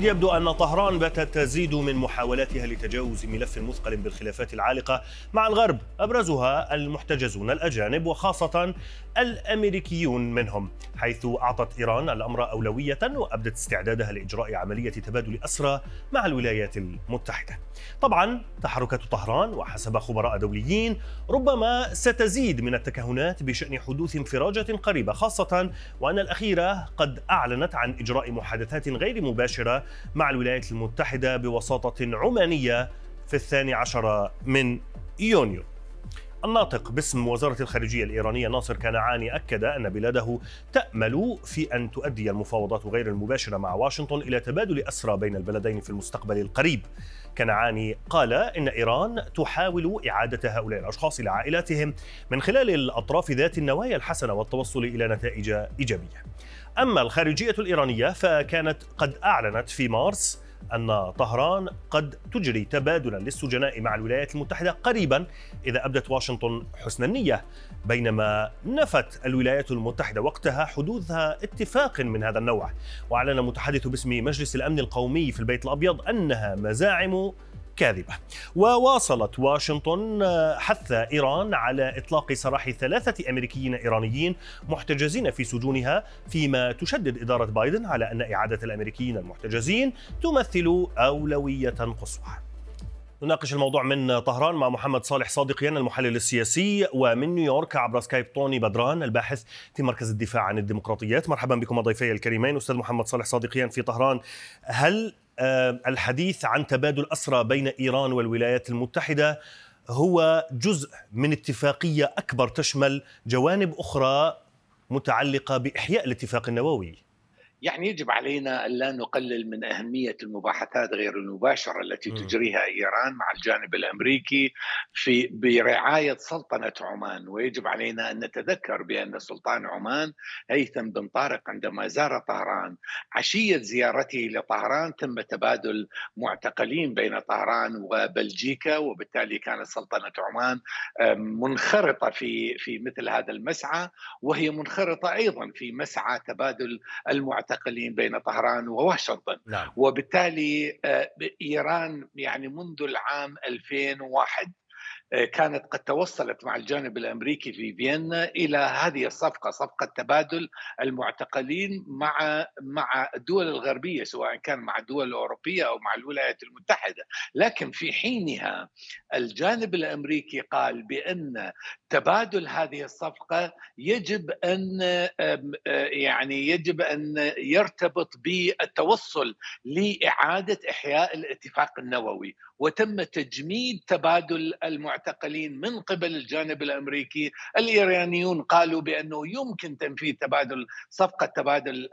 يبدو أن طهران باتت تزيد من محاولاتها لتجاوز ملف مثقل بالخلافات العالقة مع الغرب أبرزها المحتجزون الأجانب وخاصة الأمريكيون منهم حيث أعطت إيران الأمر أولوية وأبدت استعدادها لإجراء عملية تبادل أسرى مع الولايات المتحدة. طبعا تحركات طهران وحسب خبراء دوليين ربما ستزيد من التكهنات بشأن حدوث انفراجة قريبة خاصة وأن الأخيرة قد أعلنت عن إجراء محادثات غير مباشرة مع الولايات المتحدة بوساطة عمانية في الثاني عشر من يونيو. الناطق باسم وزارة الخارجية الإيرانية ناصر كنعاني أكد أن بلاده تأمل في أن تؤدي المفاوضات غير المباشرة مع واشنطن إلى تبادل أسرى بين البلدين في المستقبل القريب. كنعاني. قال إن إيران تحاول إعادة هؤلاء الأشخاص إلى عائلاتهم من خلال الأطراف ذات النوايا الحسنة والتوصل إلى نتائج إيجابية. أما الخارجية الإيرانية فكانت قد أعلنت في مارس أن طهران قد تجري تبادلا للسجناء مع الولايات المتحدة قريبا إذا أبدت واشنطن حسن النية بينما نفت الولايات المتحدة وقتها حدوث اتفاق من هذا النوع. وأعلن متحدث باسم مجلس الأمن القومي في البيت الأبيض أنها مزاعم كاذبة. وواصلت واشنطن حث إيران على إطلاق سراح ثلاثة أمريكيين إيرانيين محتجزين في سجونها فيما تشدد إدارة بايدن على أن إعادة الأمريكيين المحتجزين تمثل أولوية قصوى. نناقش الموضوع من طهران مع محمد صالح صادقيان المحلل السياسي ومن نيويورك عبر سكايب طوني بدران الباحث في مركز الدفاع عن الديمقراطيات. مرحبا بكم ضيفي الكريمين أستاذ محمد صالح صادقيان في طهران. هل الحديث عن تبادل أسرى بين إيران والولايات المتحدة هو جزء من اتفاقية أكبر تشمل جوانب أخرى متعلقة بإحياء الاتفاق النووي. يعني يجب علينا أن لا نقلل من أهمية المباحثات غير المباشرة التي تجريها إيران مع الجانب الأمريكي في برعاية سلطنة عمان. ويجب علينا أن نتذكر بأن سلطان عمان هيثم بن طارق عندما زار طهران عشية زيارته لطهران تم تبادل معتقلين بين طهران وبلجيكا وبالتالي كانت سلطنة عمان منخرطة في في مثل هذا المسعى وهي منخرطة أيضا في مسعى تبادل المعتقلين المعتقلين بين طهران وواشنطن نعم. وبالتالي إيران يعني منذ العام 2001 كانت قد توصلت مع الجانب الأمريكي في فيينا إلى هذه الصفقة صفقة تبادل المعتقلين مع مع الدول الغربية سواء كان مع الدول الأوروبية أو مع الولايات المتحدة. لكن في حينها الجانب الأمريكي قال بأن تبادل هذه الصفقة يجب أن يعني يجب أن يرتبط بالتوصل لإعادة إحياء الاتفاق النووي وتم تجميد تبادل المعتقلين من قبل الجانب الأمريكي، الإيرانيون قالوا بأنه يمكن تنفيذ تبادل صفقة تبادل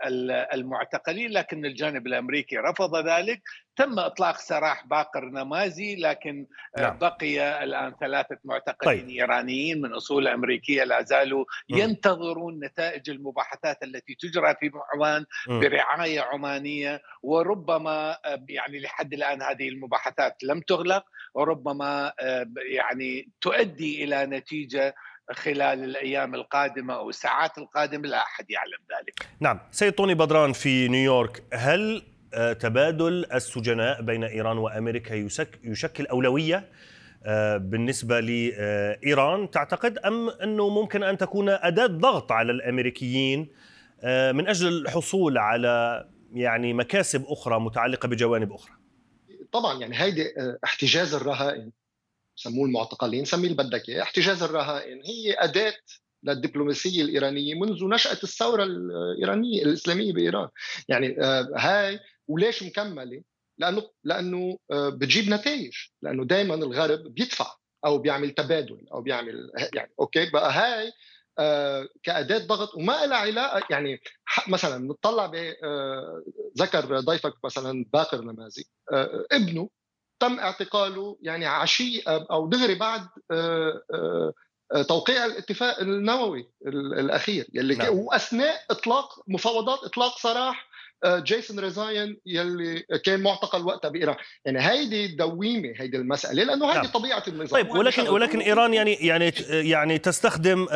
المعتقلين لكن الجانب الأمريكي رفض ذلك، تم إطلاق سراح باقر نمازي لكن نعم. بقي الآن ثلاثة معتقلين طيب. إيرانيين من أصول أمريكية لا زالوا. ينتظرون نتائج المباحثات التي تجرى في عمان برعاية عمانية وربما يعني لحد الآن هذه المباحثات لم تغلق وربما يعني تؤدي إلى نتيجة خلال الأيام القادمة أو الساعات القادمة لا أحد يعلم ذلك. نعم، سيد طوني بدران في نيويورك، هل تبادل السجناء بين إيران وأمريكا يشكل أولوية بالنسبة لإيران. تعتقد أم أنه ممكن أن تكون أداة ضغط على الأمريكيين من أجل الحصول على يعني مكاسب أخرى متعلقة بجوانب أخرى؟ طبعا يعني هيدي احتجاز الرهائن سموه المعتقلين سميه اللي بدك إياه. احتجاز الرهائن هي أداة للدبلوماسية الإيرانية منذ نشأة الثورة الإيرانية الإسلامية بإيران. يعني هاي وليش مكملة؟ لأنه لأنه بتجيب نتائج. لأنه دائما الغرب بيدفع أو بيعمل تبادل أو بيعمل يعني أوكي؟ بقى هاي كأداة ضغط وما لها علاقة يعني مثلا نطلع ذكر ضيفك مثلا باقر نمازي ابنه تم اعتقاله يعني عشية أو دغري بعد توقيع الاتفاق النووي الأخير يلي نعم. وأثناء إطلاق مفاوضات إطلاق سراح جيسون ريزاين يلي كان معتقل وقتها بإيران. يعني هيدي دايما هيدي المسألة لأنه هيدي نعم. طبيعة النظام. طيب ولكن ولكن إيران يعني يعني يعني تستخدم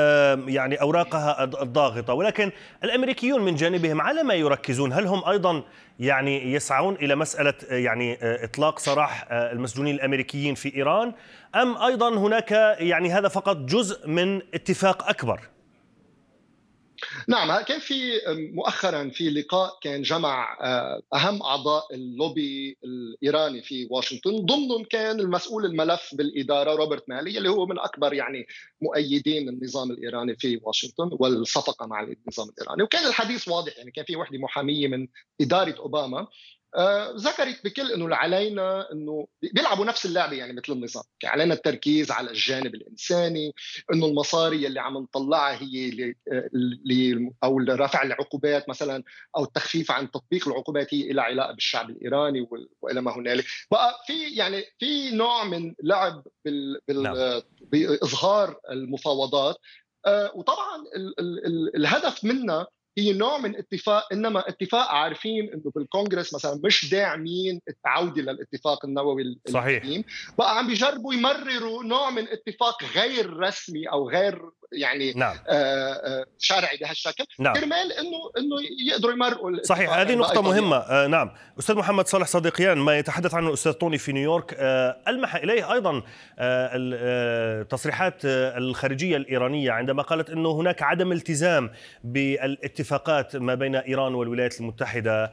يعني أوراقها الضاغطة. ولكن الأمريكيون من جانبهم على ما يركزون هل هم أيضا يعني يسعون إلى مسألة يعني إطلاق سراح المسجونين الأمريكيين في إيران أم أيضا هناك يعني هذا فقط جزء من اتفاق أكبر؟ نعم كان في مؤخرا في لقاء كان جمع آه، أهم أعضاء اللوبي الإيراني في واشنطن ضمنهم كان المسؤول الملف بالإدارة روبرت مالي اللي هو من أكبر يعني مؤيدين النظام الإيراني في واشنطن والصفقه مع النظام الإيراني. وكان الحديث واضح يعني كان في وحدة محامية من إدارة أوباما. ذكرت بكل إنه علينا إنه بيلعبوا نفس اللعبة يعني مثل النظام، يعني علينا التركيز على الجانب الإنساني، إنه المصاري اللي عم نطلعها هي ل ل أو لرفع العقوبات مثلا أو التخفيف عن تطبيق العقوبات هي لها علاقة بالشعب الإيراني وإلى ما هنالك، بقى في يعني في نوع من لعب بال, بال نعم. بإظهار المفاوضات. آه، وطبعا ال ال ال الهدف منها هي نوع من اتفاق إنما اتفاق عارفين إنه بالكونغرس مثلا مش داعمين العوده للاتفاق النووي صحيح. بقى عم بيجربوا يمرروا نوع من اتفاق غير رسمي أو غير يعني نعم. آه, آه، شرعي بهالشكل. نعم. كرمال إنه إنه يقدروا يمرقوا صحيح هذه نقطة مهمة. آه نعم. أستاذ محمد صالح صديقيان ما يتحدث عنه الأستاذ طوني في نيويورك. آه ألمح إليه أيضا آه التصريحات آه، الخارجية الإيرانية عندما قالت أنه هناك عدم التزام بالاتفاقات ما بين إيران والولايات المتحدة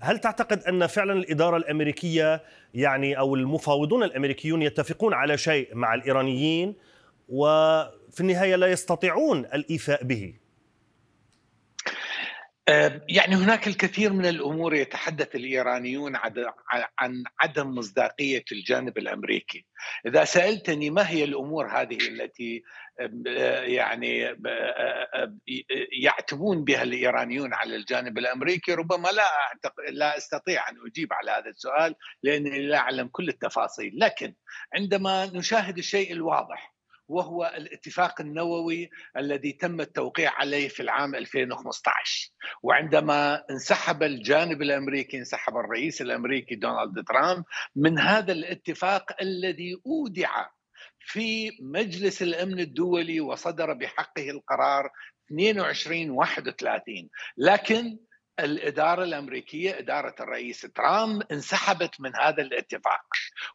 هل تعتقد أن فعلا الإدارة الأمريكية يعني أو المفاوضون الأمريكيون يتفقون على شيء مع الإيرانيين وفي النهاية لا يستطيعون الإيفاء به؟ يعني هناك الكثير من الأمور يتحدث الإيرانيون عن عدم مصداقية الجانب الأمريكي. إذا سألتني ما هي الأمور هذه التي يعني يعتبون بها الإيرانيون على الجانب الأمريكي ربما لا لا أستطيع أن أجيب على هذا السؤال لأنني لا أعلم كل التفاصيل، لكن عندما نشاهد الشيء الواضح وهو الاتفاق النووي الذي تم التوقيع عليه في العام 2015 وعندما انسحب الجانب الأمريكي انسحب الرئيس الأمريكي دونالد ترامب من هذا الاتفاق الذي أودع في مجلس الأمن الدولي وصدر بحقه القرار 22 31 لكن الإدارة الأمريكية إدارة الرئيس ترامب انسحبت من هذا الاتفاق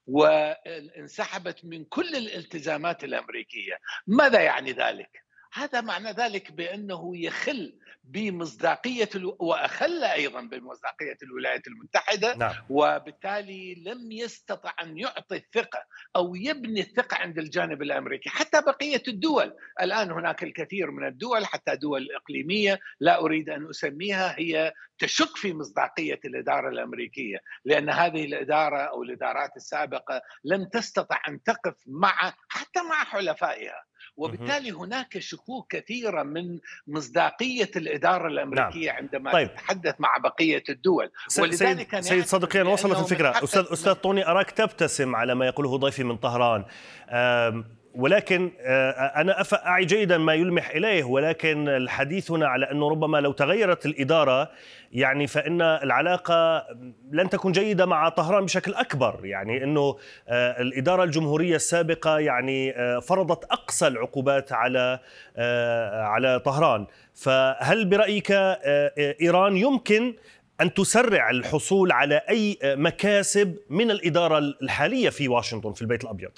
وانسحبت من كل الالتزامات الأمريكية ماذا يعني ذلك؟ هذا معنى ذلك بأنه يخل بمصداقية وأخل أيضا بمصداقية الولايات المتحدة نعم. وبالتالي لم يستطع أن يعطي الثقة أو يبني الثقة عند الجانب الأمريكي. حتى بقية الدول الآن هناك الكثير من الدول حتى دول إقليمية لا أريد أن أسميها هي تشك في مصداقية الإدارة الأمريكية لأن هذه الإدارة أو الإدارات السابقة لم تستطع أن تقف مع حتى مع حلفائها. وبالتالي هناك شكوك كثيره من مصداقية الإدارة الأمريكية نعم. عندما طيب. تتحدث مع بقية الدول ولذلك سيد, سيد صديقيان وصلت الفكرة أستاذ أستاذ طوني أراك تبتسم على ما يقوله ضيفي من طهران ولكن آه، أنا أعي جيدا ما يلمح إليه ولكن الحديث هنا على أنه ربما لو تغيرت الإدارة يعني فإن العلاقة لن تكون جيدة مع طهران بشكل أكبر. يعني أنه آه، الإدارة الجمهورية السابقة يعني آه، فرضت أقصى العقوبات على على طهران. فهل برأيك إيران يمكن أن تسرع الحصول على أي مكاسب من الإدارة الحالية في واشنطن في البيت الأبيض؟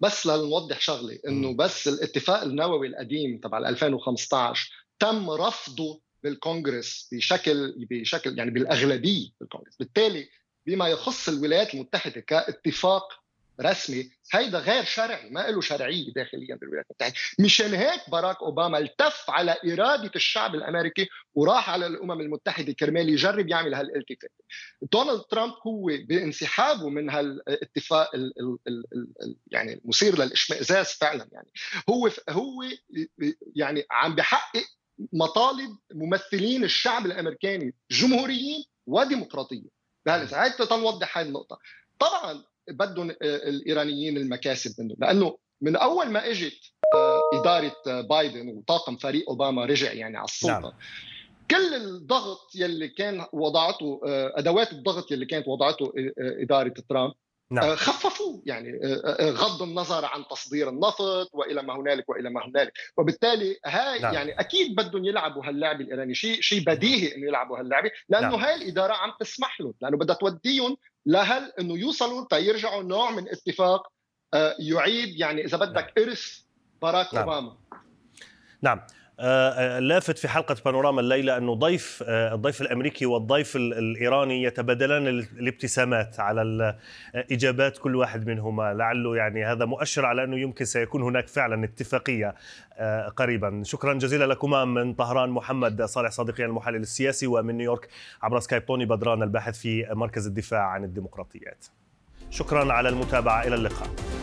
بس لنوضح شغلة إنه بس الاتفاق النووي القديم تبع 2015 تم رفضه بالكونغرس بشكل بشكل يعني بالأغلبية بالكونغرس. بالتالي بما يخص الولايات المتحدة كاتفاق رسمي هيدا غير شرعي ما له شرعية داخليا بالولايات المتحدة. مشان هيك باراك أوباما التف على إرادة الشعب الأمريكي وراح على الأمم المتحدة كرمال يجرب يعمل هالالتفات. دونالد ترامب هو بانسحابه من هالاتفاق ال ال ال ال يعني المثير للإشمئزاز فعلا يعني. هو هو يعني عم بحقق مطالب ممثلين الشعب الأمريكاني جمهوريين وديمقراطيين بهالساعه تنوضح هاي النقطة. طبعا بدهم الإيرانيين المكاسب منه لأنه من أول ما إجت آه، إدارة بايدن وطاقم فريق أوباما رجع يعني على السلطة نعم. كل الضغط يلي كان وضعته أدوات الضغط يلي كانت وضعته إدارة ترامب نعم. خففوه يعني غض النظر عن تصدير النفط وإلى ما هنالك وإلى ما هنالك وبالتالي هاي نعم. يعني أكيد بدهم يلعبوا هاللعبه الإيراني شيء شيء بديهي إنه يلعبوا هاللعبه لأنه نعم. هاي الإدارة عم تسمح له لأنه بدها توديهم لهل إنه يوصلوا تيرجعوا نوع من اتفاق يعيد يعني إذا بدك نعم. إرث باراك نعم. أوباما نعم آه، آه، لافت في حلقة بانوراما الليلة أنه ضيف آه، الضيف الأمريكي والضيف الإيراني يتبادلان الابتسامات على إجابات كل واحد منهما. لعله يعني هذا مؤشر على أنه يمكن سيكون هناك فعلا اتفاقية قريبا. شكرا جزيلا لكما من طهران محمد صالح صديقي المحلل السياسي ومن نيويورك عبر سكايب طوني بدران الباحث في مركز الدفاع عن الديمقراطيات. شكرا على المتابعة إلى اللقاء.